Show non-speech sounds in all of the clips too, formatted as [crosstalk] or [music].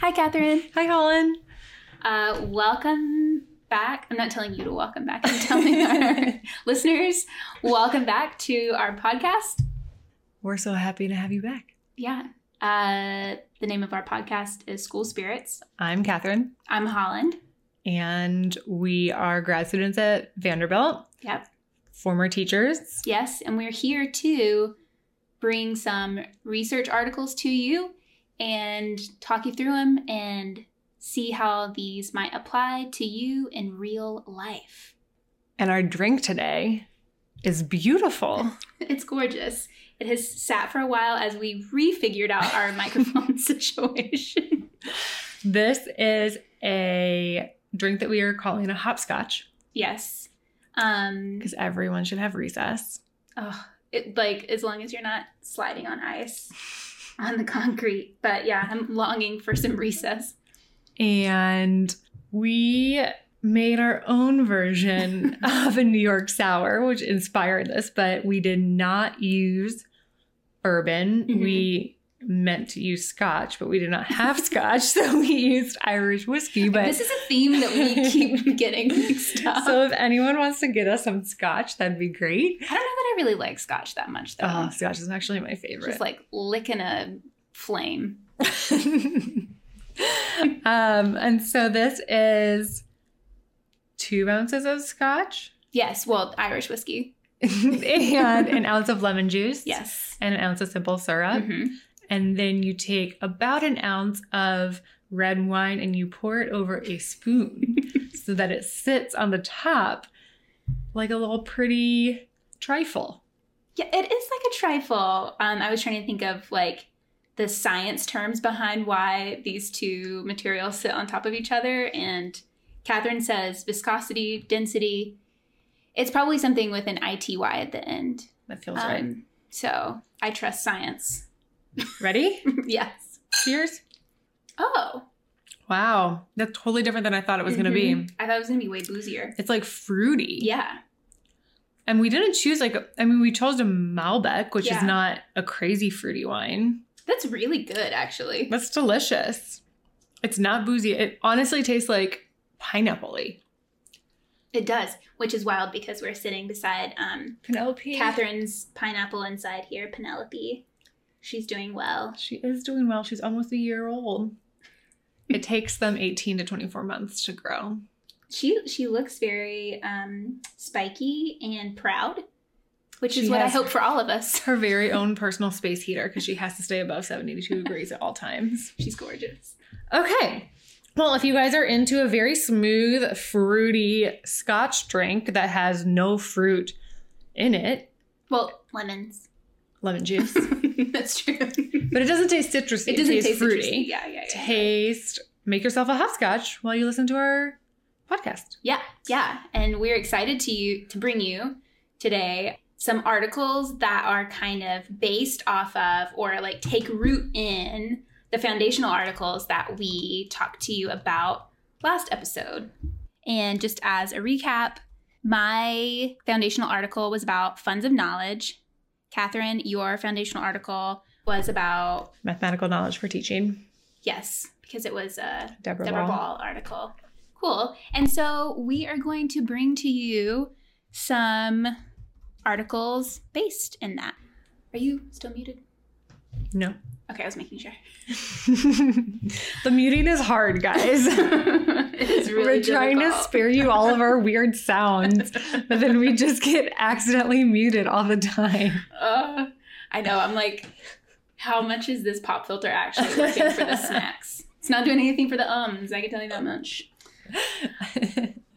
Hi, Catherine. Hi, Holland. Uh, welcome back. I'm not telling you to welcome back. I'm telling our [laughs] listeners, welcome back to our podcast. We're so happy to have you back. Yeah. Uh, the name of our podcast is School Spirits. I'm Catherine, I'm Holland. And we are grad students at Vanderbilt, Yep. former teachers. Yes. And we're here to bring some research articles to you and talk you through them and see how these might apply to you in real life. And our drink today is beautiful. [laughs] It's gorgeous. It has sat for a while as we refigured out our [laughs] microphone [laughs] situation. This is a drink that we are calling a hopscotch yes. Um because everyone should have recess. oh, it, like as long as you're not sliding on ice [laughs] on the concrete. But yeah, I'm longing for some recess. And we made our own version [laughs] of a New York sour, which inspired this, but we did not use bourbon. Mhm. We meant to use scotch, but we did not have [laughs] scotch, so we used Irish whiskey. But this is a theme that we [laughs] keep getting mixed up. so if anyone wants to get us some scotch, that'd be great. I don't know that I really like scotch that much though. Oh, scotch is actually my favorite. Just like licking a flame. [laughs] um, and so this is two ounces of scotch Yes, well, Irish whiskey. and an ounce of lemon juice. Yes. And an ounce of simple syrup. Mhm. And then you take about an ounce of red wine and you pour it over a spoon [laughs] so that it sits on the top like a little pretty trifle. Yeah, it is like a trifle. Um, I was trying to think of like the science terms behind why these two materials sit on top of each other. And Catherine says viscosity, density. It's probably something with an ITY at the end. That feels right. Um, so I trust science. Ready? [laughs] yes. Cheers. Oh. Wow. That's totally different than I thought it was going to be. I thought it was going to be way boozier. It's like fruity. Yeah. And we didn't choose like, I mean, we chose a Malbec, which Yeah. is not a crazy fruity wine. That's really good, actually. That's delicious. It's not boozy. It honestly tastes like pineapple y. It does, which is wild because we're sitting beside um, Penelope. Catherine's pineapple inside here, Penelope. She's doing well. She is doing well. She's almost a year old. It takes them 18 to 24 months to grow. She she looks very um, spiky and proud, which is what I hope for all of us. Her very own personal space heater because she has to stay above 72 degrees at all times. She's gorgeous. Okay. Well, if you guys are into a very smooth, fruity scotch drink that has no fruit in it, Well, lemons. Lemon [laughs] juice, That's true. but it doesn't taste citrusy. It doesn't tastes taste fruity. fruity. Yeah, yeah, yeah. Taste. Make yourself a hopscotch while you listen to our podcast. Yeah, yeah. And we're excited to you to bring you today some articles that are kind of based off of or like take root in the foundational articles that we talked to you about last episode. And just as a recap, my foundational article was about funds of knowledge. Catherine, your foundational article was about Mathematical knowledge for teaching. yes, because it was a Deborah, Deborah Ball. Ball article. Cool. And so we are going to bring to you some articles based in that. Are you still muted? No. Okay, I was making sure. [laughs] the muting is hard, guys. [laughs] really We're trying to spare you all of our [laughs] weird sounds, but then we just get accidentally muted all the time. Uh, I know. I'm like, how much is this pop filter actually working for the snacks? It's not doing anything for the ums. I can tell you that much.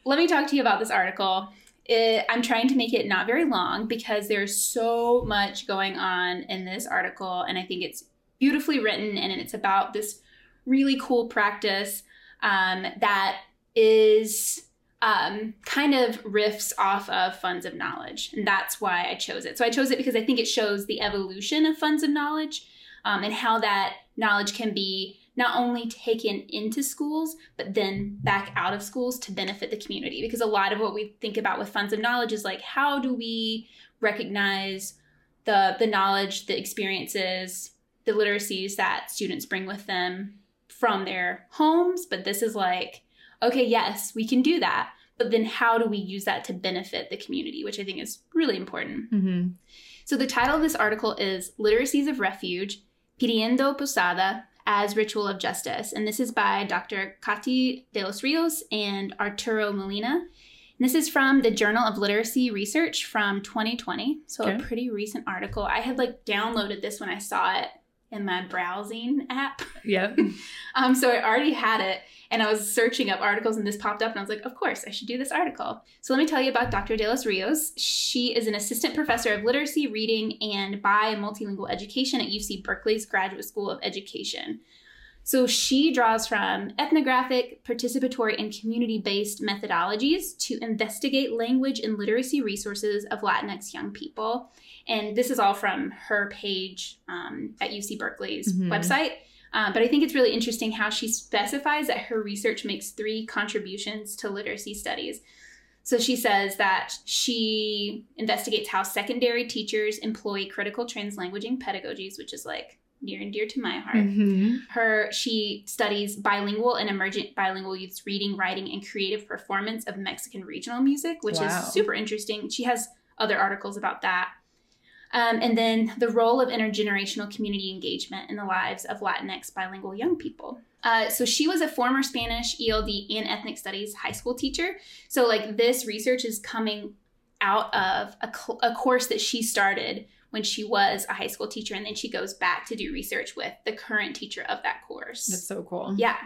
let me talk to you about this article. It, I'm trying to make it not very long because there's so much going on in this article, and I think it's beautifully written, and it's about this really cool practice um, that is um, kind of riffs off of funds of knowledge, and that's why I chose it. So I chose it because I think it shows the evolution of funds of knowledge um, and how that knowledge can be not only taken into schools, but then back out of schools to benefit the community. Because a lot of what we think about with funds of knowledge is like, how do we recognize the the knowledge, the experiences, the literacies that students bring with them from their homes? But this is like, okay, yes, we can do that. But then how do we use that to benefit the community, which I think is really important. Mm-hmm. So the title of this article is Literacies of Refuge, Pidiendo Posada as Ritual of Justice. And this is by Dr. Cati de los Rios and Arturo Molina. And this is from the Journal of Literacy Research from 2020. So a pretty recent article. I had like downloaded this when I saw it in my browsing app. Yep. [laughs] Um, so I already had it and I was searching up articles and this popped up and I was like, of course, I should do this article. So let me tell you about Dr. De Los Rios. She is an assistant professor of literacy, reading, and bi multilingual education at UC Berkeley's Graduate School of Education. So she draws from ethnographic, participatory, and community based methodologies to investigate language and literacy resources of Latinx young people. And this is all from her page um, at UC Berkeley's Mhm. website. Uh, but I think it's really interesting how she specifies that her research makes three contributions to literacy studies. So she says that she investigates how secondary teachers employ critical translanguaging pedagogies, which is like near and dear to my heart. Mm-hmm. her she studies bilingual and emergent bilingual youth's reading writing and creative performance of mexican regional music which Wow. is super interesting. She has other articles about that. Um, and then the role of intergenerational community engagement in the lives of latinx bilingual young people. Uh, so she was a former spanish eld and ethnic studies high school teacher. So like this research is coming out of a, cl- a course that she started when she was a high school teacher and then she goes back to do research with the current teacher of that course. That's so cool. yeah.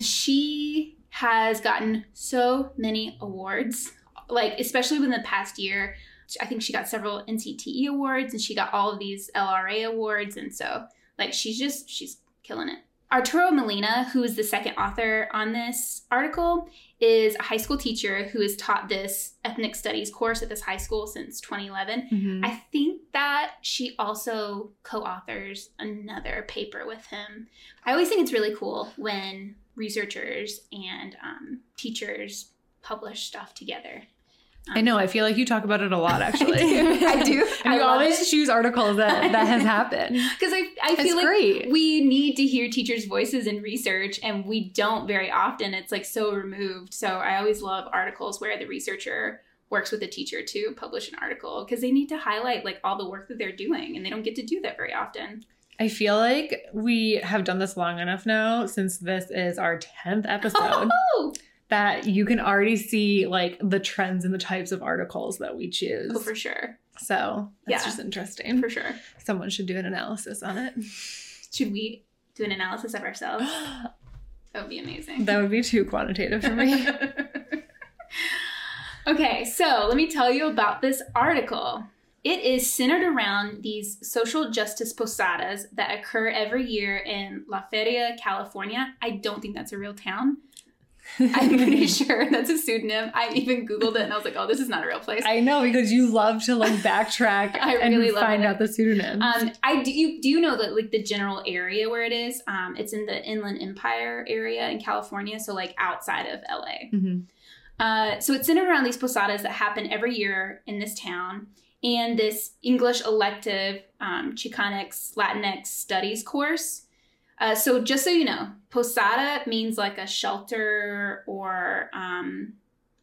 She has gotten so many awards, like especially within the past year. I think she got several NCTE awards and she got all of these LRA awards and so like she's just she's killing it. Arturo Molina, who is the second author on this article, is a high school teacher who has taught this ethnic studies course at this high school since 2011. Mhm. I think that she also co authors another paper with him. I always think it's really cool when researchers and um, teachers publish stuff together. I know. I feel like you talk about it a lot, [laughs] actually. I do. [laughs] and I you always it. choose articles that that has happened. [laughs] Because I, I It's feel like great. we need to hear teachers' voices in research, and we don't very often. It's like so removed. So I always love articles where the researcher works with the teacher to publish an article because they need to highlight like all the work that they're doing, and they don't get to do that very often. I feel like we have done this long enough now, since this is our tenth episode, Oh, that you can already see like the trends and the types of articles that we choose. oh, for sure, so that's Yeah. just interesting. for sure. Someone should do an analysis on it. Should we do an analysis of ourselves? [gasps] That would be amazing. that would be too quantitative for me. [laughs] okay, so let me tell you about this article. It is centered around these social justice posadas that occur every year in La Feria, California. I don't think that's a real town. I'm pretty [laughs] sure that's a pseudonym. I even Googled it and I was like, oh, this is not a real place. I know because you love to like backtrack [laughs] I and really love find it. out the pseudonym. Um, I do you do you know that like the general area where it is? Um, it's in the Inland Empire area in California, so like outside of LA. Mhm. Uh, so it's centered around these posadas that happen every year in this town, and this English elective um, Chicanx Latinx Studies course. Uh, so just so you know, posada means like a shelter or um,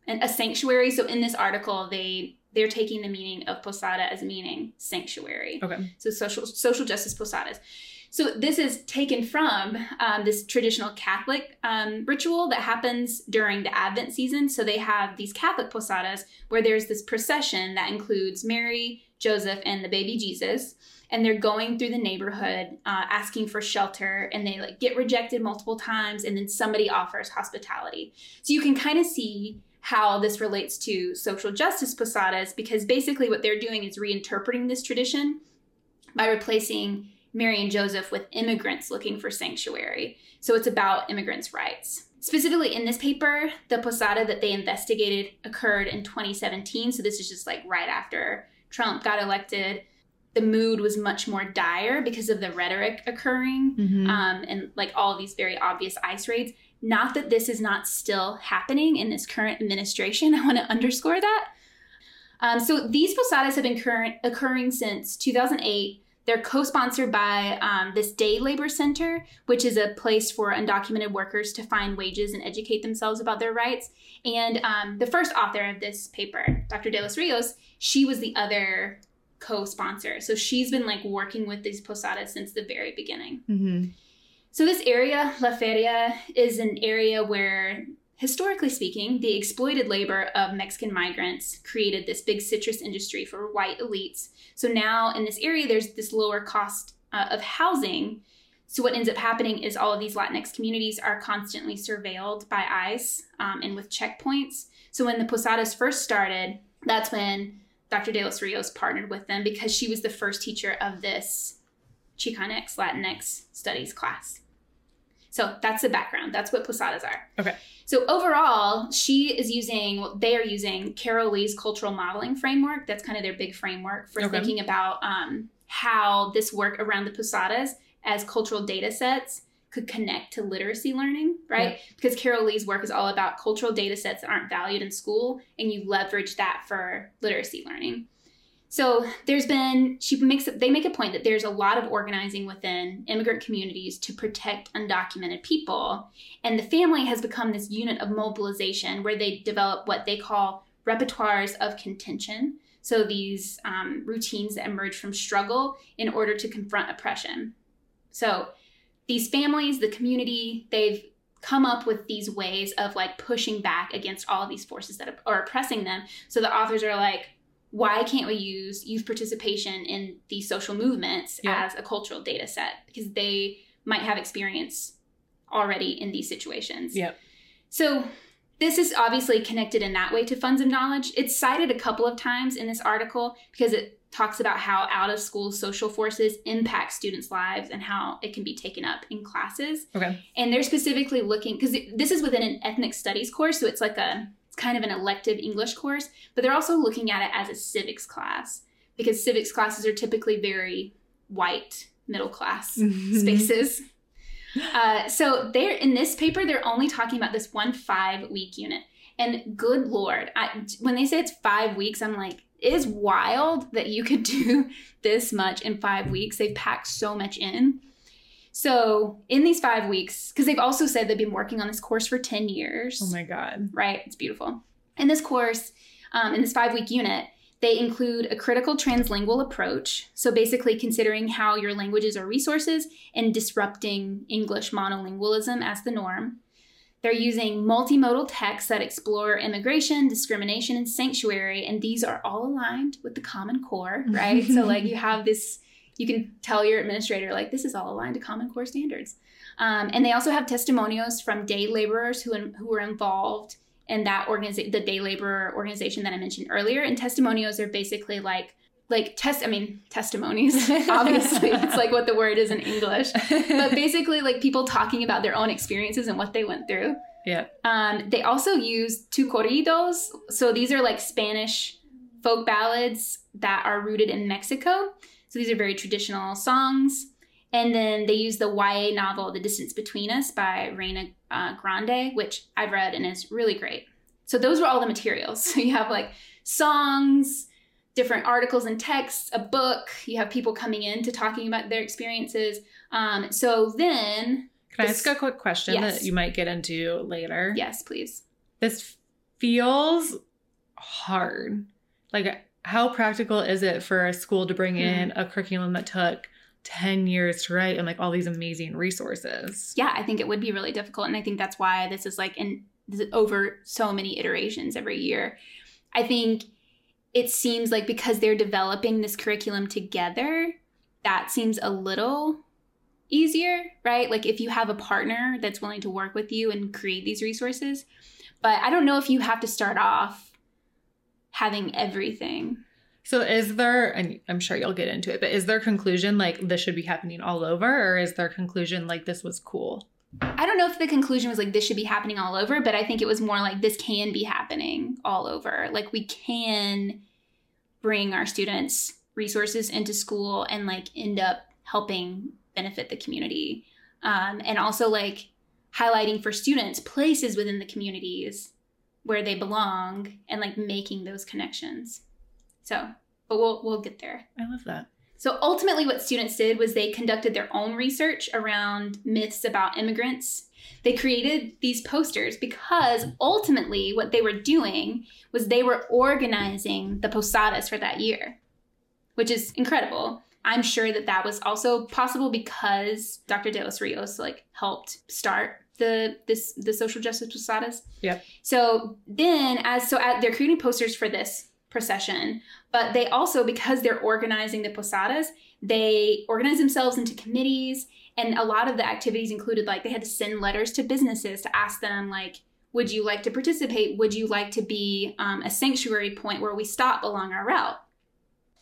an, a sanctuary. So in this article, they they're taking the meaning of posada as meaning sanctuary. Okay. So social social justice posadas. So this is taken from um, this traditional Catholic um, ritual that happens during the Advent season. So they have these Catholic posadas where there's this procession that includes Mary, Joseph, and the baby Jesus, and they're going through the neighborhood uh, asking for shelter, and they like get rejected multiple times, and then somebody offers hospitality. So you can kind of see how this relates to social justice posadas because basically what they're doing is reinterpreting this tradition by replacing Mary and Joseph with immigrants looking for sanctuary. So it's about immigrants' rights. Specifically in this paper, the posada that they investigated occurred in 2017. So this is just like right after Trump got elected. the mood was much more dire because of the rhetoric occurring Mhm. um, and like all these very obvious ice raids. Not that this is not still happening in this current administration. [laughs] I want to underscore that. Um, so these posadas have been current, occurring since 2008. They're co-sponsored by um, this day labor center, which is a place for undocumented workers to find wages and educate themselves about their rights. And um, the first author of this paper, Dr. De Los Rios, she was the other co-sponsor. So she's been like working with these posadas since the very beginning. Mhm. So, this area, La Feria, is an area where, historically speaking, the exploited labor of Mexican migrants created this big citrus industry for white elites. So, now in this area, there's this lower cost uh, of housing. So, what ends up happening is all of these Latinx communities are constantly surveilled by ICE um, and with checkpoints. So, when the Posadas first started, that's when Dr. De Los Rios partnered with them because she was the first teacher of this Chicanx Latinx studies class. So that's the background. That's what posadas are. Okay. So overall, she is using, they are using Carol Lee's cultural modeling framework. That's kind of their big framework for Okay. thinking about um, how this work around the posadas as cultural data sets could connect to literacy learning, right? Because Carol Lee's work is all about cultural data sets that aren't valued in school, and you leverage that for literacy learning. So there's been she makes they make a point that there's a lot of organizing within immigrant communities to protect undocumented people, and the family has become this unit of mobilization where they develop what they call repertoires of contention. So these um, routines that emerge from struggle in order to confront oppression. So these families, the community, they've come up with these ways of like pushing back against all these forces that are oppressing them. So the authors are like, why can't we use youth participation in these social movements Yeah. as a cultural data set? Because they might have experience already in these situations. Yep. So this is obviously connected in that way to funds of knowledge. It's cited a couple of times in this article because it talks about how out of school social forces impact students' lives and how it can be taken up in classes. Okay. And they're specifically looking because this is within an ethnic studies course, so it's like a it's kind of an elective English course, but they're also looking at it as a civics class because civics classes are typically very white middle class [laughs] Mhm. spaces. Uh, so they're in this paper, they're only talking about this one five week unit. And good lord, I, when they say it's five weeks, I'm like, it is wild that you could [laughs] do this much in five weeks. They've packed so much in. So in these five weeks, because they've also said they've been working on this course for 10 years Oh my god. right? It's beautiful. In this course, um, in this five week unit, they include a critical translingual approach. So basically, considering how your languages are resources and disrupting English monolingualism as the norm. They're using multimodal texts that explore immigration, discrimination, and sanctuary, and these are all aligned with the Common Core, right? so, like, you have this, you can tell your administrator, like, this is all aligned to Common Core standards. Um, and they also have testimonials from day laborers who, who were involved in that organization, the day laborer organization that I mentioned earlier. And testimonials are basically like, like test, I mean, testimonies, [laughs] obviously. it's like what the word is in English. But [laughs] basically, like people talking about their own experiences and what they went through. yeah. Um, they also use two corridos. So these are like Spanish folk ballads that are rooted in Mexico. So these are very traditional songs. And then they use the YA novel The Distance Between Us by Reyna uh, Grande, which I've read and is really great. So those were all the materials. [laughs] So you have like songs, different articles and texts, a book. You have people coming in to talking about their experiences. Um, so then, Can I This- ask a quick question Yes. that you might get into later? yes, please. This feels hard. Like, how practical is it for a school to bring in Hmm. a curriculum that took 10 years to write and like all these amazing resources? yeah, I think it would be really difficult. And I think that's why this is like in over so many iterations every year. I think it seems like because they're developing this curriculum together, that seems a little easier, right? Like if you have a partner that's willing to work with you and create these resources. But I don't know if you have to start off having everything. So, is there, and I'm sure you'll get into it, but is their conclusion like this should be happening all over, or is their conclusion like this was cool? I don't know if the conclusion was like this should be happening all over, but I think it was more like this can be happening all over. Like we can bring our students resources into school and like end up helping benefit the community. Um, and also like highlighting for students places within the communities where they belong and like making those connections. So, but we'll we'll get there. I love that. So ultimately, what students did was they conducted their own research around myths about immigrants. They created these posters because ultimately, what they were doing was they were organizing the posadas for that year, which is incredible. I'm sure that that was also possible because Dr. De Los Rios like helped start the this the social justice posadas. Yep. So then, as so at, they're creating posters for this procession, but they also because they're organizing the posadas, they organize themselves into committees, and a lot of the activities included like they had to send letters to businesses to ask them like. Would you like to participate? Would you like to be um, a sanctuary point where we stop along our route?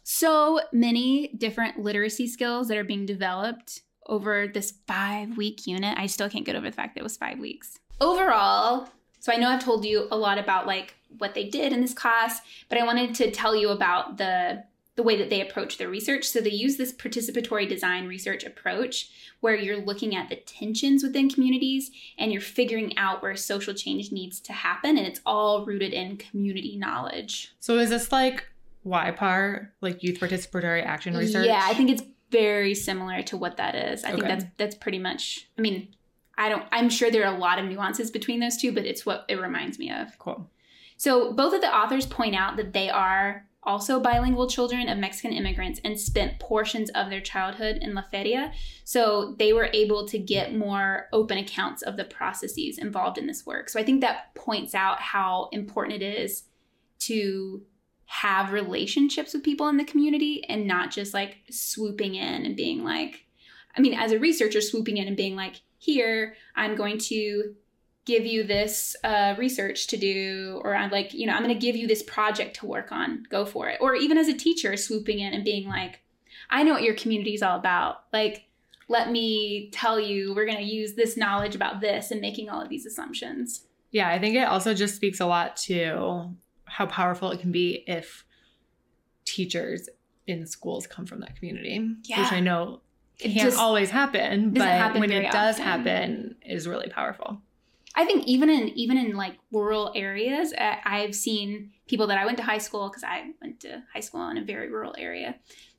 So many different literacy skills that are being developed over this five week unit. I still can't get over the fact that it was five weeks. Overall, so I know I've told you a lot about like what they did in this class, but I wanted to tell you about the the way that they approach their research. So they use this participatory design research approach where you're looking at the tensions within communities and you're figuring out where social change needs to happen and it's all rooted in community knowledge. So is this like YPAR, like Youth Participatory Action Research? Yeah, I think it's very similar to what that is. I think that's that's pretty much. I mean, I don't. I'm sure there are a lot of nuances between those two, but it's what it reminds me of. Cool. So both of the authors point out that they are also bilingual children of Mexican immigrants and spent portions of their childhood in La Feria. So they were able to get more open accounts of the processes involved in this work. So I think that points out how important it is to have relationships with people in the community and not just like swooping in and being like, I mean, as a researcher, swooping in and being like, here, I'm going to give you this uh, research to do, or I'm like, you know, I'm going to give you this project to work on. Go for it. Or even as a teacher, swooping in and being like, I know what your community is all about. Like, let me tell you, we're going to use this knowledge about this and making all of these assumptions. Yeah, I think it also just speaks a lot to how powerful it can be if teachers in schools come from that community, Yeah. which I know It can't just always happen, but happen when it does often. happen, is really powerful. I think even in even in like rural areas, I've seen people that I went to high school because I went to high school in a very rural area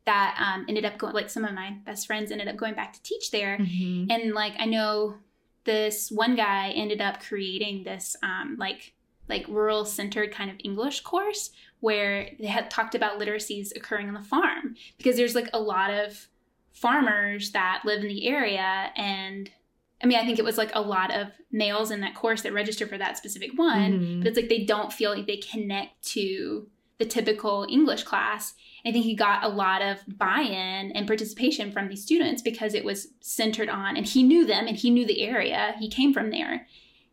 that um, ended up going like some of my best friends ended up going back to teach there, Mm-hmm. and like I know this one guy ended up creating this um, like like rural centered kind of English course where they had talked about literacies occurring on the farm because there's like a lot of farmers that live in the area and I mean I think it was like a lot of males in that course that register for that specific one Mhm. but it's like they don't feel like they connect to the typical English class. I think he got a lot of buy-in and participation from these students because it was centered on, and he knew them and he knew the area. He came from there,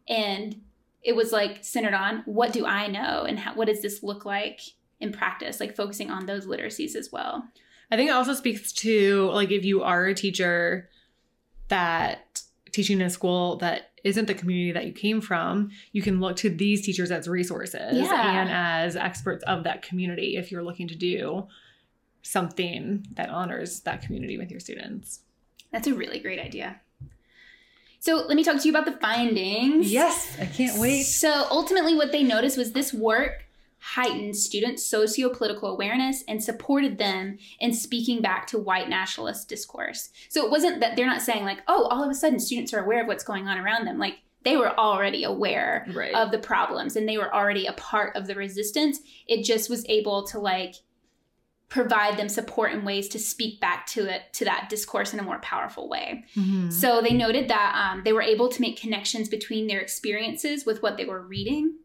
and it was like centered on what do I know and how, what does this look like in practice, like focusing on those literacies as well. I think it also speaks to like if you are a teacher that teaching in a school that isn't the community that you came from, you can look to these teachers as resources Yeah. and as experts of that community if you're looking to do something that honors that community with your students. That's a really great idea. So let me talk to you about the findings. Yes, I can't wait. So ultimately, what they noticed was this work heightened students' socio-political awareness and supported them in speaking back to white nationalist discourse. So it wasn't that they're not saying like, oh, all of a sudden students are aware of what's going on around them. Like they were already aware Right. of the problems and they were already a part of the resistance. It just was able to like provide them support and ways to speak back to it to that discourse in a more powerful way. Mhm. So they noted that um, they were able to make connections between their experiences with what they were reading.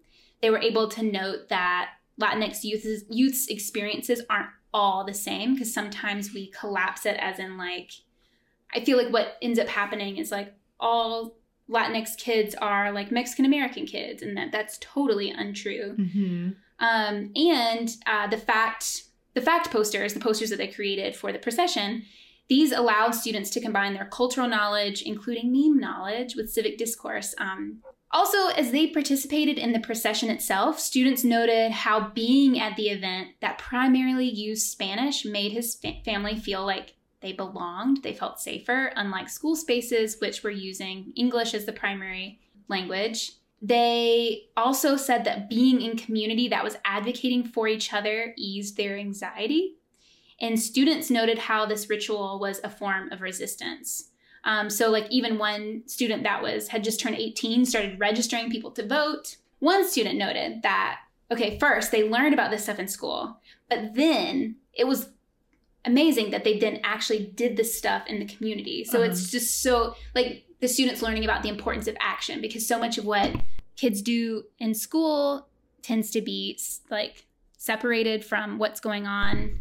They were able to note that Latinx youth's, youth's experiences aren't all the same because sometimes we collapse it as in like, I feel like what ends up happening is like all Latinx kids are like Mexican American kids, and that that's totally untrue. Mhm. Um, and uh, the fact the fact posters, the posters that they created for the procession, these allowed students to combine their cultural knowledge, including meme knowledge, with civic discourse. Um, Also, as they participated in the procession itself, students noted how being at the event that primarily used Spanish made his fa- family feel like they belonged, they felt safer, unlike school spaces, which were using English as the primary language. They also said that being in community that was advocating for each other eased their anxiety. And students noted how this ritual was a form of resistance. Um, so, like, even one student that was had just turned 18 started registering people to vote. One student noted that, okay, first they learned about this stuff in school, but then it was amazing that they then actually did this stuff in the community. So Uh-huh. it's just so like the students learning about the importance of action because so much of what kids do in school tends to be like separated from what's going on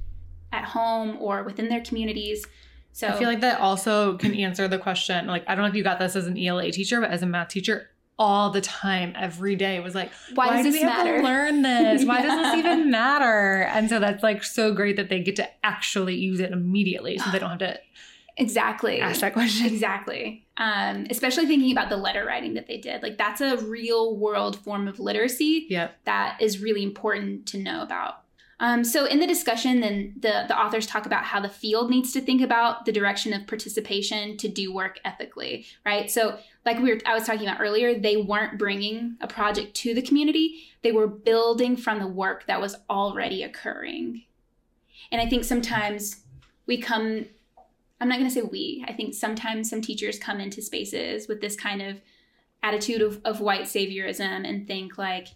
at home or within their communities. So I feel like that also can answer the question. Like, I don't know if you got this as an ELA teacher, but as a math teacher, all the time, every day was like, why, does do this we have matter? to learn this? Why does this [laughs] even matter? And so that's like so great that they get to actually use it immediately, so they don't have to Exactly. ask that question. Exactly. Um, especially thinking about the letter writing that they did. Like that's a real world form of literacy Yep. that is really important to know about. Um, so in the discussion, then the, the authors talk about how the field needs to think about the direction of participation to do work ethically, right? So like we were, I was talking about earlier, they weren't bringing a project to the community; they were building from the work that was already occurring. And I think sometimes we come. I'm not going to say we. I think sometimes some teachers come into spaces with this kind of attitude of, of white saviorism and think like,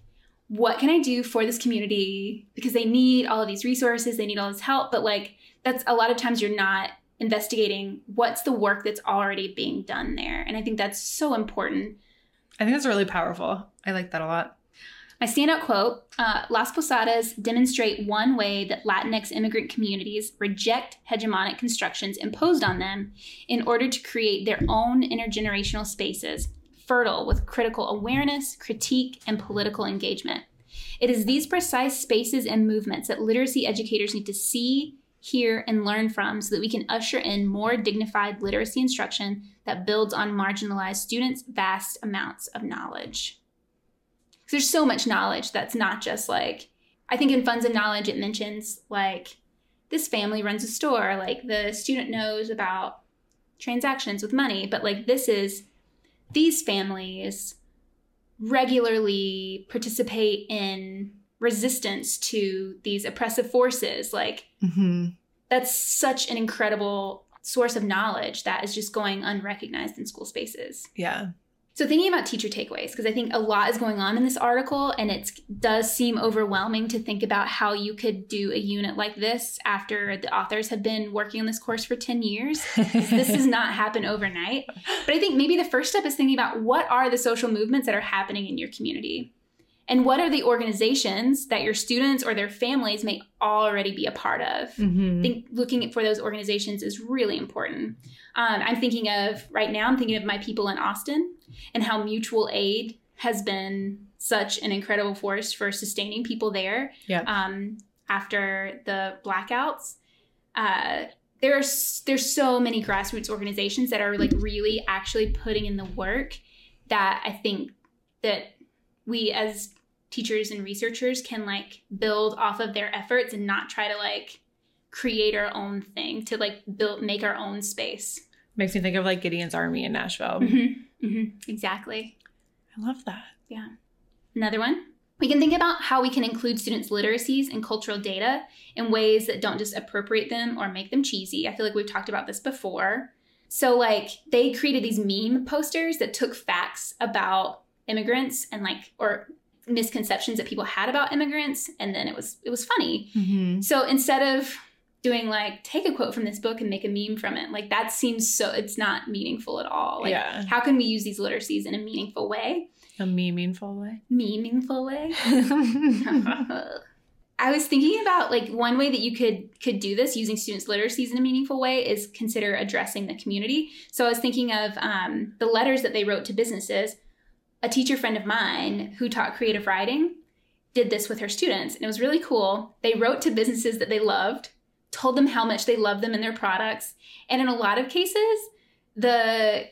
what can I do for this community? Because they need all of these resources, they need all this help. But like, that's a lot of times you're not investigating what's the work that's already being done there. And I think that's so important. I think that's really powerful. I like that a lot. My standout quote uh, Las Posadas demonstrate one way that Latinx immigrant communities reject hegemonic constructions imposed on them in order to create their own intergenerational spaces, fertile with critical awareness, critique, and political engagement. It is these precise spaces and movements that literacy educators need to see, hear, and learn from so that we can usher in more dignified literacy instruction that builds on marginalized students' vast amounts of knowledge. There's so much knowledge that's not just like I think in Funds and Knowledge it mentions like this family runs a store, like the student knows about transactions with money, but like this is these families regularly participate in resistance to these oppressive forces. Like Mm-hmm. that's such an incredible source of knowledge that is just going unrecognized in school spaces. Yeah. So thinking about teacher takeaways, because I think a lot is going on in this article, and it does seem overwhelming to think about how you could do a unit like this after the authors have been working on this course for 10 years. [laughs] this does not happen overnight. But I think maybe the first step is thinking about what are the social movements that are happening in your community? And what are the organizations that your students or their families may already be a part of? Mhm. I think looking for those organizations is really important. Um, I'm thinking of right now. I'm thinking of my people in Austin and how mutual aid has been such an incredible force for sustaining people there. Yeah. Um, after the blackouts, uh, there's there's so many grassroots organizations that are like really actually putting in the work that I think that we as teachers and researchers can like build off of their efforts and not try to like create our own thing to like build make our own space. Makes me think of like Gideon's Army in Nashville. mm-hmm. exactly. I love that. Yeah. Another one? We can think about how we can include students literacies and cultural data in ways that don't just appropriate them or make them cheesy. I feel like we've talked about this before. So like they created these meme posters that took facts about immigrants and like or misconceptions that people had about immigrants and then it was it was funny Mm-hmm. So instead of doing like take a quote from this book and make a meme from it, like that seems so it's not meaningful at all. Like yeah. how can we use these literacies in a meaningful way? A me meaningful way. Meaningful way. [laughs] [laughs] I was thinking about like one way that you could could do this using students' literacies in a meaningful way is consider addressing the community. So I was thinking of um, the letters that they wrote to businesses. A teacher friend of mine who taught creative writing did this with her students, and it was really cool. They wrote to businesses that they loved, told them how much they loved them and their products, and in a lot of cases, the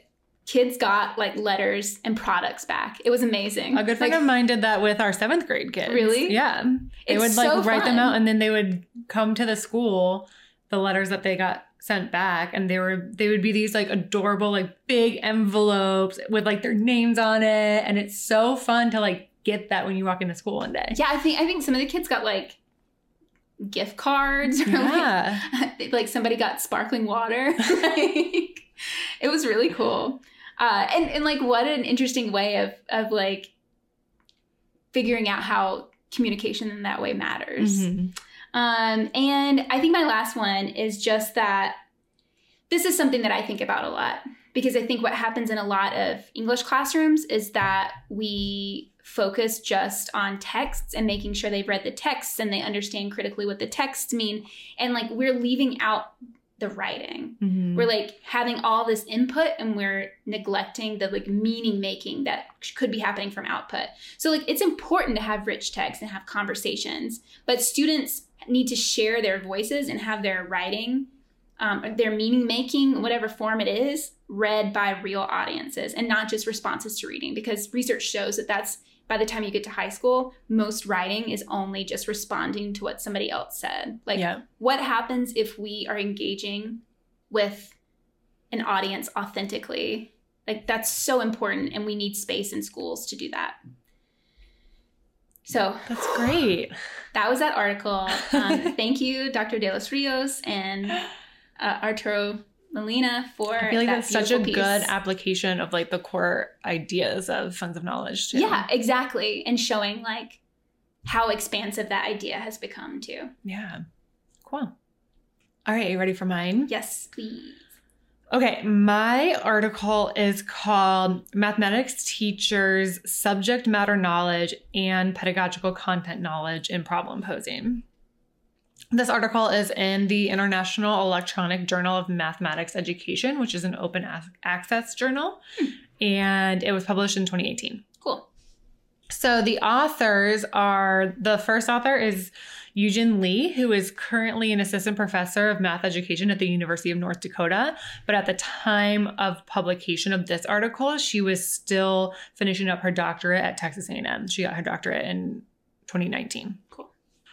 kids got like letters and products back. It was amazing. A good friend Like, of mine did that with our seventh grade kids. Really? Yeah. They It's would like so write them out and then they would come to the school, the letters that they got sent back, and they were they would be these like adorable, like big envelopes with like their names on it. And it's so fun to like get that when you walk into school one day. Yeah, I think I think some of the kids got like gift cards or Yeah. [laughs] like like somebody got sparkling water. [laughs] like, it was really cool. Uh, and and like what an interesting way of of like figuring out how communication in that way matters. Mhm. Um, and I think my last one is just that this is something that I think about a lot because I think what happens in a lot of English classrooms is that we focus just on texts and making sure they've read the texts and they understand critically what the texts mean. And like we're leaving out the writing. Mhm. We're like having all this input and we're neglecting the like meaning making that could be happening from output. So like it's important to have rich text and have conversations, but students need to share their voices and have their writing, um, their meaning making, whatever form it is, read by real audiences and not just responses to reading. Because research shows that that's by the time you get to high school, most writing is only just responding to what somebody else said. Like yeah. what happens if we are engaging with an audience authentically like that's so important and we need space in schools to do that so That's great. that was that article um, [laughs] thank you dr de los rios and uh, arturo molina for I feel like that that's such a beautiful good application of like the core ideas of Funds of Knowledge too. yeah exactly and showing like how expansive that idea has become too Yeah. Cool. All right, are you ready for mine? yes please Okay, my article is called Mathematics Teachers Subject Matter Knowledge and Pedagogical Content Knowledge in Problem Posing. This article is in the International Electronic Journal of Mathematics Education, which is an open access journal, and it was published in 2018. cool So the authors are the first author is Yujin Lee, who is currently an assistant professor of math education at the University of North Dakota. But at the time of publication of this article, she was still finishing up her doctorate at Texas A&M. She got her doctorate in 2019. Cool.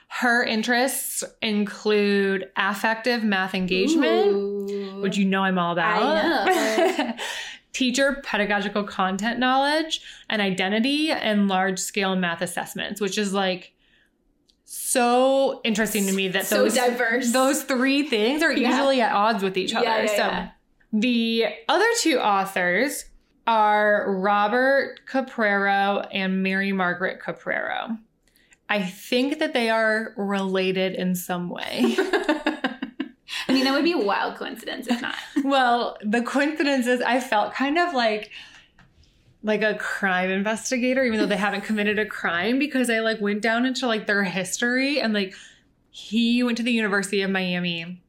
Her interests include affective math engagement, Ooh. which you know I'm all about. I know. [laughs] Teacher pedagogical content knowledge and identity and large scale math assessments, which is like so interesting to me that so those diverse those three things are Yeah. usually at odds with each other. Yeah, yeah, so the other two authors are Robert Capraro and Mary Margaret Capraro. I think that they are related in some way. [laughs] I mean, that would be a wild coincidence if not. [laughs] well, the coincidence is I felt kind of like like a crime investigator, even though they haven't committed a crime, because I like went down into like their history and like he went to the University of Miami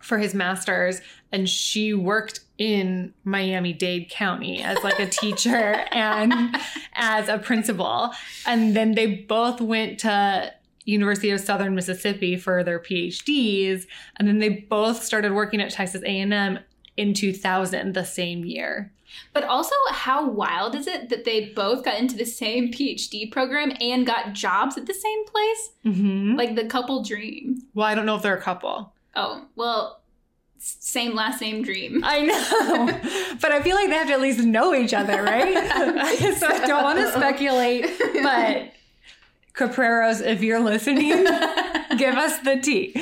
for his master's and she worked in Miami-Dade County as like a teacher [laughs] and as a principal. And then they both went to University of Southern Mississippi for their PhDs and then they both started working at Texas A&M in 2000 the same year. But also, how wild is it that they both got into the same PhD program and got jobs at the same place? Mm-hmm. Like the couple dream. Well, I don't know if they're a couple. Oh, well, same last name dream. I know, [laughs] but I feel like they have to at least know each other, right? [laughs] [laughs] so I don't want to speculate, but Capraros, if you're listening, give us the tea.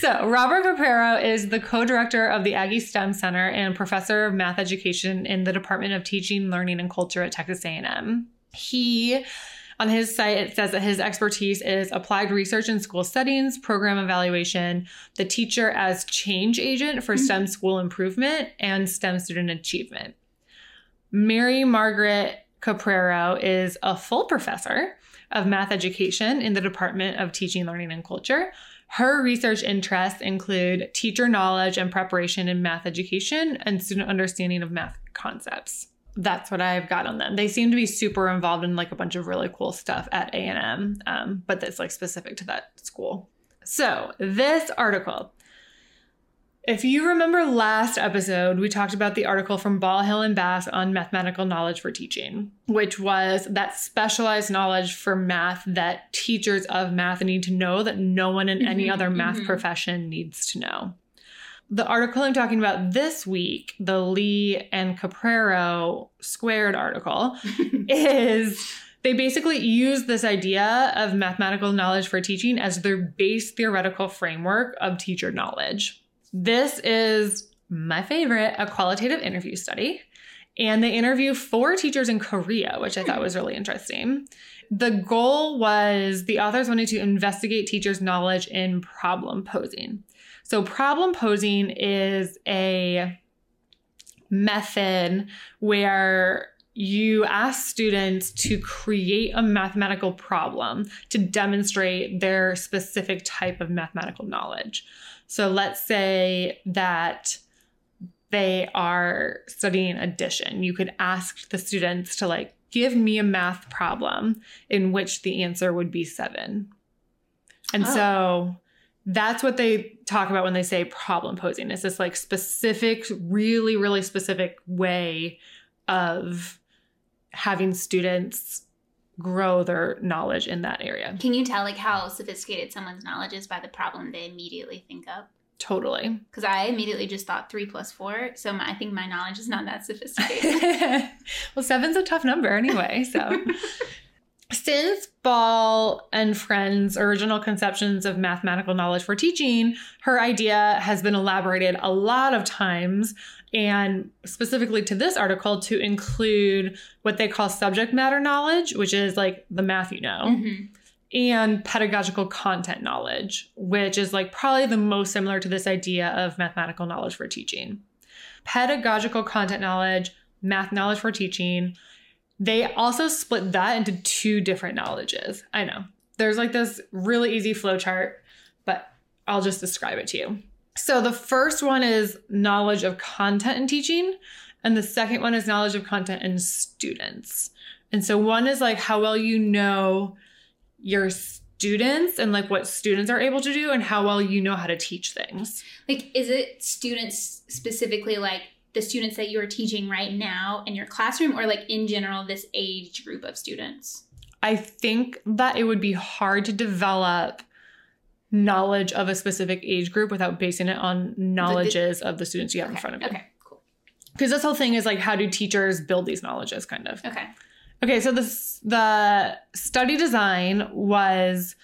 So, Robert Capraro is the co director of the Aggie STEM Center and professor of math education in the Department of Teaching, Learning, and Culture at Texas A&M. He on his site, it says that his expertise is applied research in school settings, program evaluation, the teacher as change agent for mm-hmm. STEM school improvement, and STEM student achievement. Mary Margaret Capraro is a full professor of math education in the Department of Teaching, Learning, and Culture. Her research interests include teacher knowledge and preparation in math education and student understanding of math concepts. That's what I've got on them. They seem to be super involved in like a bunch of really cool stuff at A&M, um, but that's like specific to that school. So this article, If you remember last episode, we talked about the article from Ball Hill and Bass on mathematical knowledge for teaching, which was that specialized knowledge for math that teachers of math need to know that no one in any Mhm, other math mhm. profession needs to know. The article I'm talking about this week, the Lee and Capraro squared article, [laughs] is they basically use this idea of mathematical knowledge for teaching as their base theoretical framework of teacher knowledge. This is my favorite, a qualitative interview study. And they interview four teachers in Korea, which I thought was really interesting. The goal was the authors wanted to investigate teachers' knowledge in problem posing. So, problem posing is a method where you ask students to create a mathematical problem to demonstrate their specific type of mathematical knowledge. So let's say that they are studying addition. You could ask the students to like give me a math problem in which the answer would be 7. And Oh. so that's what they talk about when they say problem posing. It's this like specific, really, really specific way of having students grow their knowledge in that area. Can you tell like how sophisticated someone's knowledge is by the problem they immediately think of? Totally. [laughs] Because I immediately just thought three plus four, so my, I think my knowledge is not that [laughs] sophisticated. well, seven's a tough number anyway. So, [laughs] since Ball and Friends' original conceptions of mathematical knowledge for teaching, her idea has been elaborated a lot of times, and specifically to this article, to include what they call subject matter knowledge, which is like the math you know Mhm. and pedagogical content knowledge, which is like probably the most similar to this idea of mathematical knowledge for teaching. Pedagogical content knowledge, math knowledge for teaching, they also split that into two different knowledges. I know. There's like this really easy flow chart, but I'll just describe it to you. So the first one is knowledge of content and teaching, and the second one is knowledge of content and students. And so one is like how well you know your students and like what students are able to do and how well you know how to teach things. Like, is it students specifically like the students that you are teaching right now in your classroom, or like in general, this age group of students? I think that it would be hard to develop knowledge of a specific age group without basing it on knowledges of the students you have in front of you. Okay, cool. Because this whole thing is like how do teachers build these knowledges kind of. Okay. Okay, so this the study design was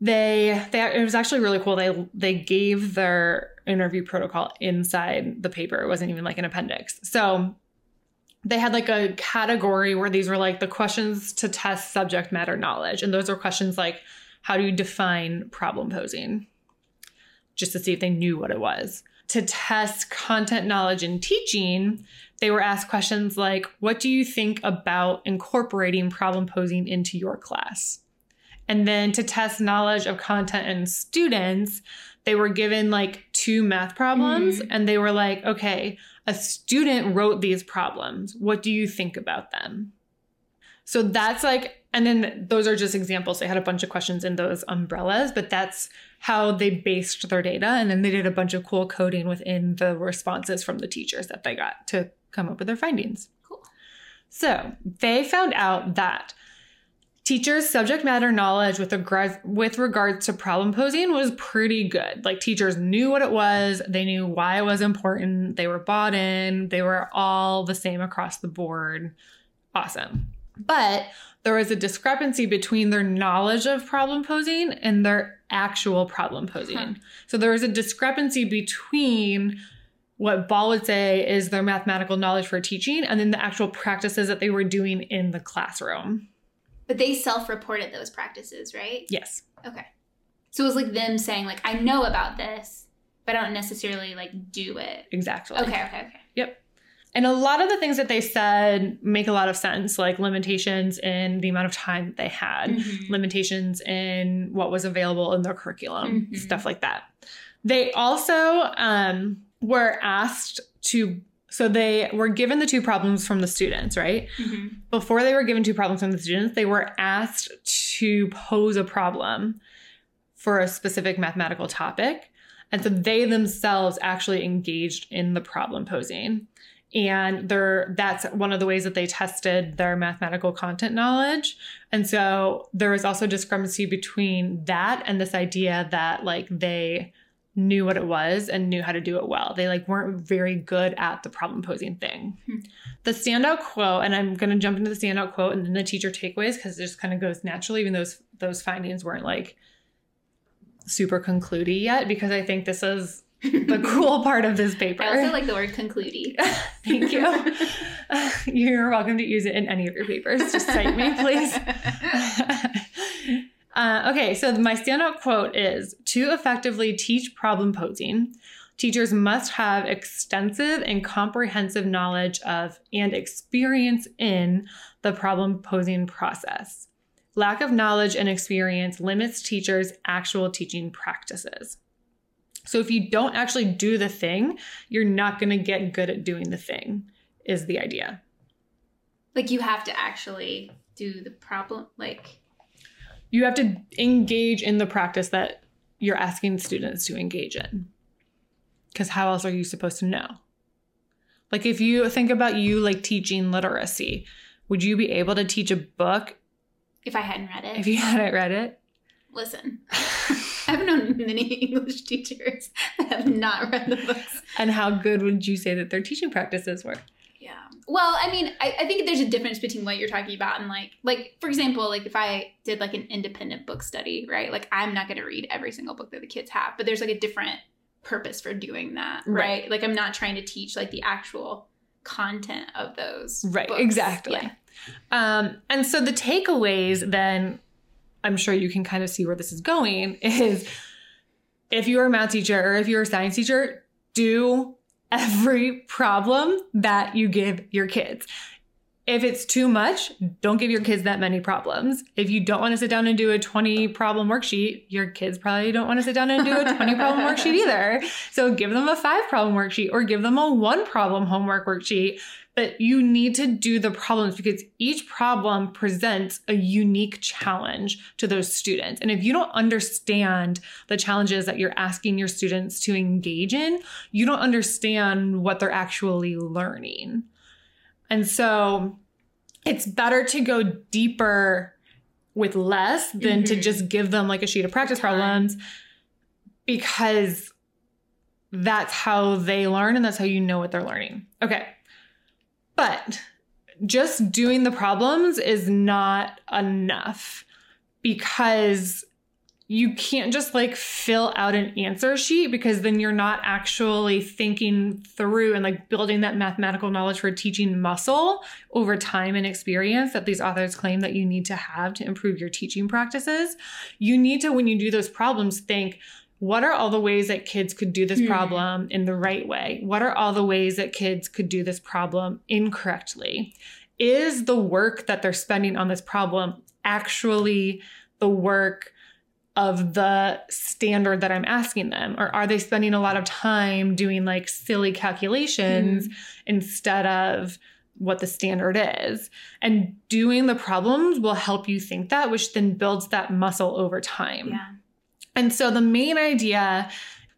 they they it was actually really cool. They they gave their interview protocol inside the paper. It wasn't even like an appendix. So they had like a category where these were like the questions to test subject matter knowledge. And those were questions like how do you define problem posing? Just to see if they knew what it was. To test content knowledge in teaching, they were asked questions like what do you think about incorporating problem posing into your class and then to test knowledge of content in students they were given like two math problems Mhm. and they were like okay a student wrote these problems. What do you think about them? So that's like and then those are just examples. They had a bunch of questions in those umbrellas but that's how they based their data. And then they did a bunch of cool coding within the responses from the teachers that they got to come up with their findings. Cool. so they found out that teachers' subject matter knowledge with regards with regards to problem posing was pretty good. Like teachers knew what it was, they knew why it was important, they were bought in, they were all the same across the board. Awesome. But there was a discrepancy between their knowledge of problem posing and their actual problem posing. Huh. So there was a discrepancy between what Ball would say is their mathematical knowledge for teaching and then the actual practices that they were doing in the classroom. But they self-reported those practices, right? Yes. Okay. So it was like them saying like I know about this, but I don't necessarily like do it. Exactly. Okay, okay, okay. Yep. And a lot of the things that they said make a lot of sense, like limitations in the amount of time that they had, Mhm. limitations in what was available in their curriculum, Mhm. stuff like that. They also um, were asked to, so they were given the two problems from the students, right? Mhm. Before they were given two problems from the students, they were asked to pose a problem for a specific mathematical topic. And so they themselves actually engaged in the problem posing. And they're, that's one of the ways that they tested their mathematical content knowledge. And so there was also discrepancy between that and this idea that like they knew what it was and knew how to do it well. They like weren't very good at the problem posing thing. Hmm. The standout quote, and I'm going to jump into the standout quote and then the teacher takeaways because it just kind of goes naturally, even those those findings weren't like super concludy yet because I think this is the [laughs] cool part of this paper. I also like the word concludy. [laughs] Thank you. [laughs] You're welcome to use it in any of your papers. Just cite me, please. Uh, okay, so my standout quote is To effectively teach problem posing, teachers must have extensive and comprehensive knowledge of and experience in the problem posing process. Lack of knowledge and experience limits teachers' actual teaching practices. So if you don't actually do the thing, you're not going to get good at doing the thing, is the idea. like you have to actually do the problem. Like You have to engage in the practice that you're asking students to engage in. Because how else are you supposed to know? Like if you think about you like teaching literacy, would you be able to teach a book if I hadn't read it, if you hadn't read it? listen, [laughs] I've known many [laughs] English teachers that have not read the books. And how good would you say that their teaching practices were? Well, I mean, I, I think there's a difference between what you're talking about and like, like for example, like if I did like an independent book study, right? Like I'm not going to read every single book that the kids have, but there's like a different purpose for doing that, right? Right. Like I'm not trying to teach like the actual content of those. Right, books. exactly. Yeah. Um, and so the takeaways, then I'm sure you can kind of see where this is going, [laughs] is if you're a math teacher or if you're a science teacher, do every problem that you give your kids. If it's too much, don't give your kids that many problems. If you don't want to sit down and do a 20 problem worksheet, your kids probably don't want to sit down and do a 20 problem worksheet either. So give them a five problem worksheet or give them a one problem homework worksheet. But you need to do the problems because each problem presents a unique challenge to those students. And if you don't understand the challenges that you're asking your students to engage in, you don't understand what they're actually learning. And so it's better to go deeper with less than to Mhm. just give them like a sheet of practice Time. problems because that's how they learn and that's how you know what they're learning. Okay. But just doing the problems is not enough because you can't just like fill out an answer sheet because then you're not actually thinking through and like building that mathematical knowledge for teaching muscle over time and experience that these authors claim that you need to have to improve your teaching practices. You need to, when you do those problems, think, what are all the ways that kids could do this Hmm. problem in the right way? What are all the ways that kids could do this problem incorrectly? Is the work that they're spending on this problem actually the work of the standard that I'm asking them? Or are they spending a lot of time doing like silly calculations instead of what the standard is? And doing the problems will help you think that, which then builds that muscle over time. Yeah. And so the main idea,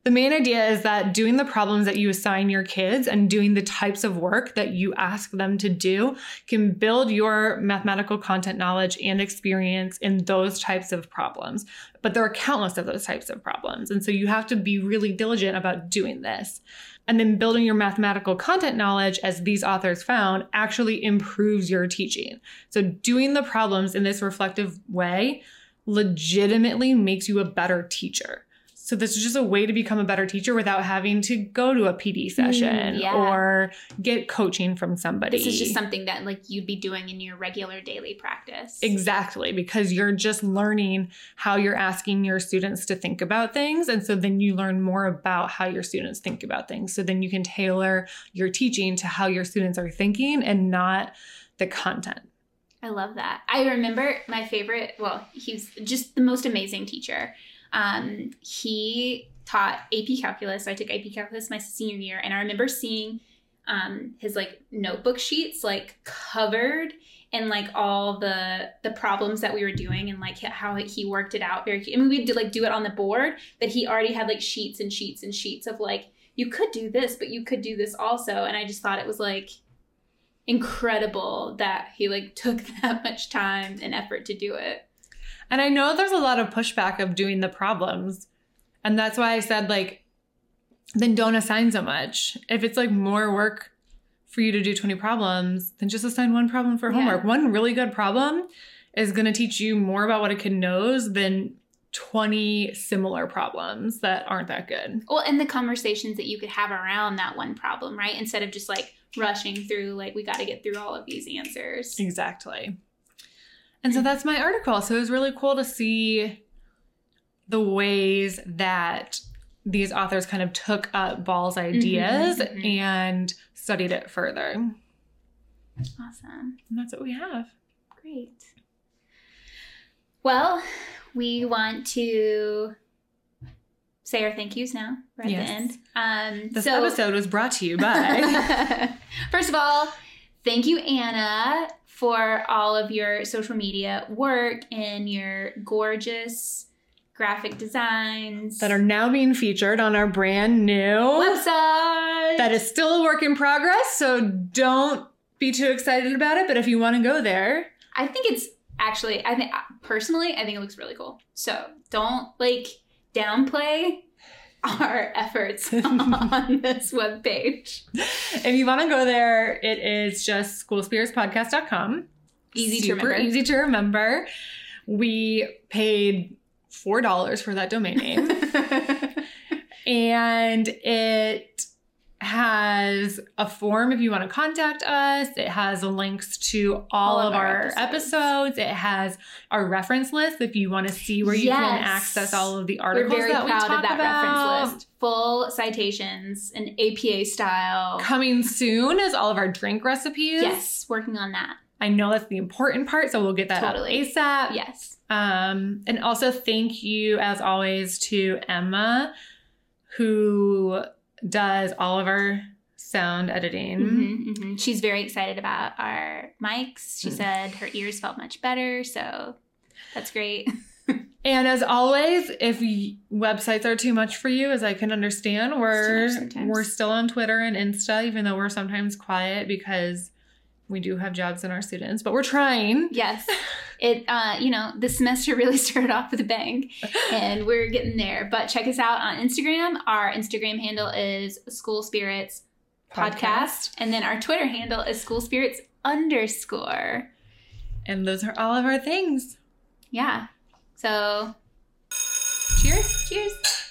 the main idea is that doing the problems that you assign your kids and doing the types of work that you ask them to do can build your mathematical content knowledge and experience in those types of problems. But there are countless of those types of problems. And so you have to be really diligent about doing this. And then building your mathematical content knowledge, as these authors found, actually improves your teaching. So doing the problems in this reflective way legitimately makes you a better teacher. So this is just a way to become a better teacher without having to go to a PD mm, session yeah. or get coaching from somebody. This is just something that like you'd be doing in your regular daily practice. Exactly, because you're just learning how you're asking your students to think about things. And so then you learn more about how your students think about things. So then you can tailor your teaching to how your students are thinking and not the content. I love that. I remember my favorite, well, he's just the most amazing teacher. Um, he taught AP Calculus. So I took AP Calculus my senior year, and I remember seeing um, his like notebook sheets like covered and like all the the problems that we were doing and like how he worked it out very I mean we did like do it on the board but he already had like sheets and sheets and sheets of like you could do this but you could do this also and I just thought it was like incredible that he like [laughs] took that much time and effort to do it. And I know there's a lot of pushback of doing the problems. And that's why I said, like, then don't assign so much. If it's like more work for you to do 20 problems, then just assign one problem for Yeah. homework. One really good problem is going to teach you more about what a kid knows than 20 similar problems that aren't that good. Well, and the conversations that you could have around that one problem, right? Instead of just like rushing through like we got to get through all of these answers. Exactly. And so that's my article. So it was really cool to see the ways that these authors kind of took up Ball's ideas mhm. and studied it further. Awesome. And that's what we have. Great. Well, we want to say our thank yous now. We're at Yes. the end. Um, This so, episode was brought to you by. [laughs] [laughs] First of all, thank you, Anna, for all of your social media work and your gorgeous graphic designs that are now being featured on our brand new website. that is still a work in progress. So don't be too excited about it. But if you want to go there, I think it's actually, I think personally, I think it looks really cool. So don't like downplay our [laughs] efforts [laughs] on this webpage. if you want to go there, it is just schoolspiritspodcast.com. Easy to Super remember. easy to remember. We paid four dollars for that domain name, [laughs] and it has a form if you want to contact us. It has links to all, of, our, episodes. It has our reference list if you want to see where you can access all of the articles. We're very that we proud talk of that about. reference list. Full citations and APA style. Coming soon is all of our drink recipes. Yes, working on that. I know that's the important part, so we'll get that Totally. ASAP. Yes. Um, and also thank you, as always, to Emma, who does all of our sound editing. Mhm, mhm. She's very excited about our mics. She Mm. said her ears felt much better, so that's great. [laughs] And as always, if websites are too much for you, as I can understand, we're we're still on Twitter and Insta, even though we're sometimes quiet because we do have jobs and our students, but we're trying. Yes. [laughs] It uh, you know, the semester really [laughs] started off with a bang and we're getting there. But check us out on Instagram. Our Instagram handle is School Spirits Podcast. And then our Twitter handle is School Spirits underscore. And those are all of our things. Yeah. So Cheers. cheers.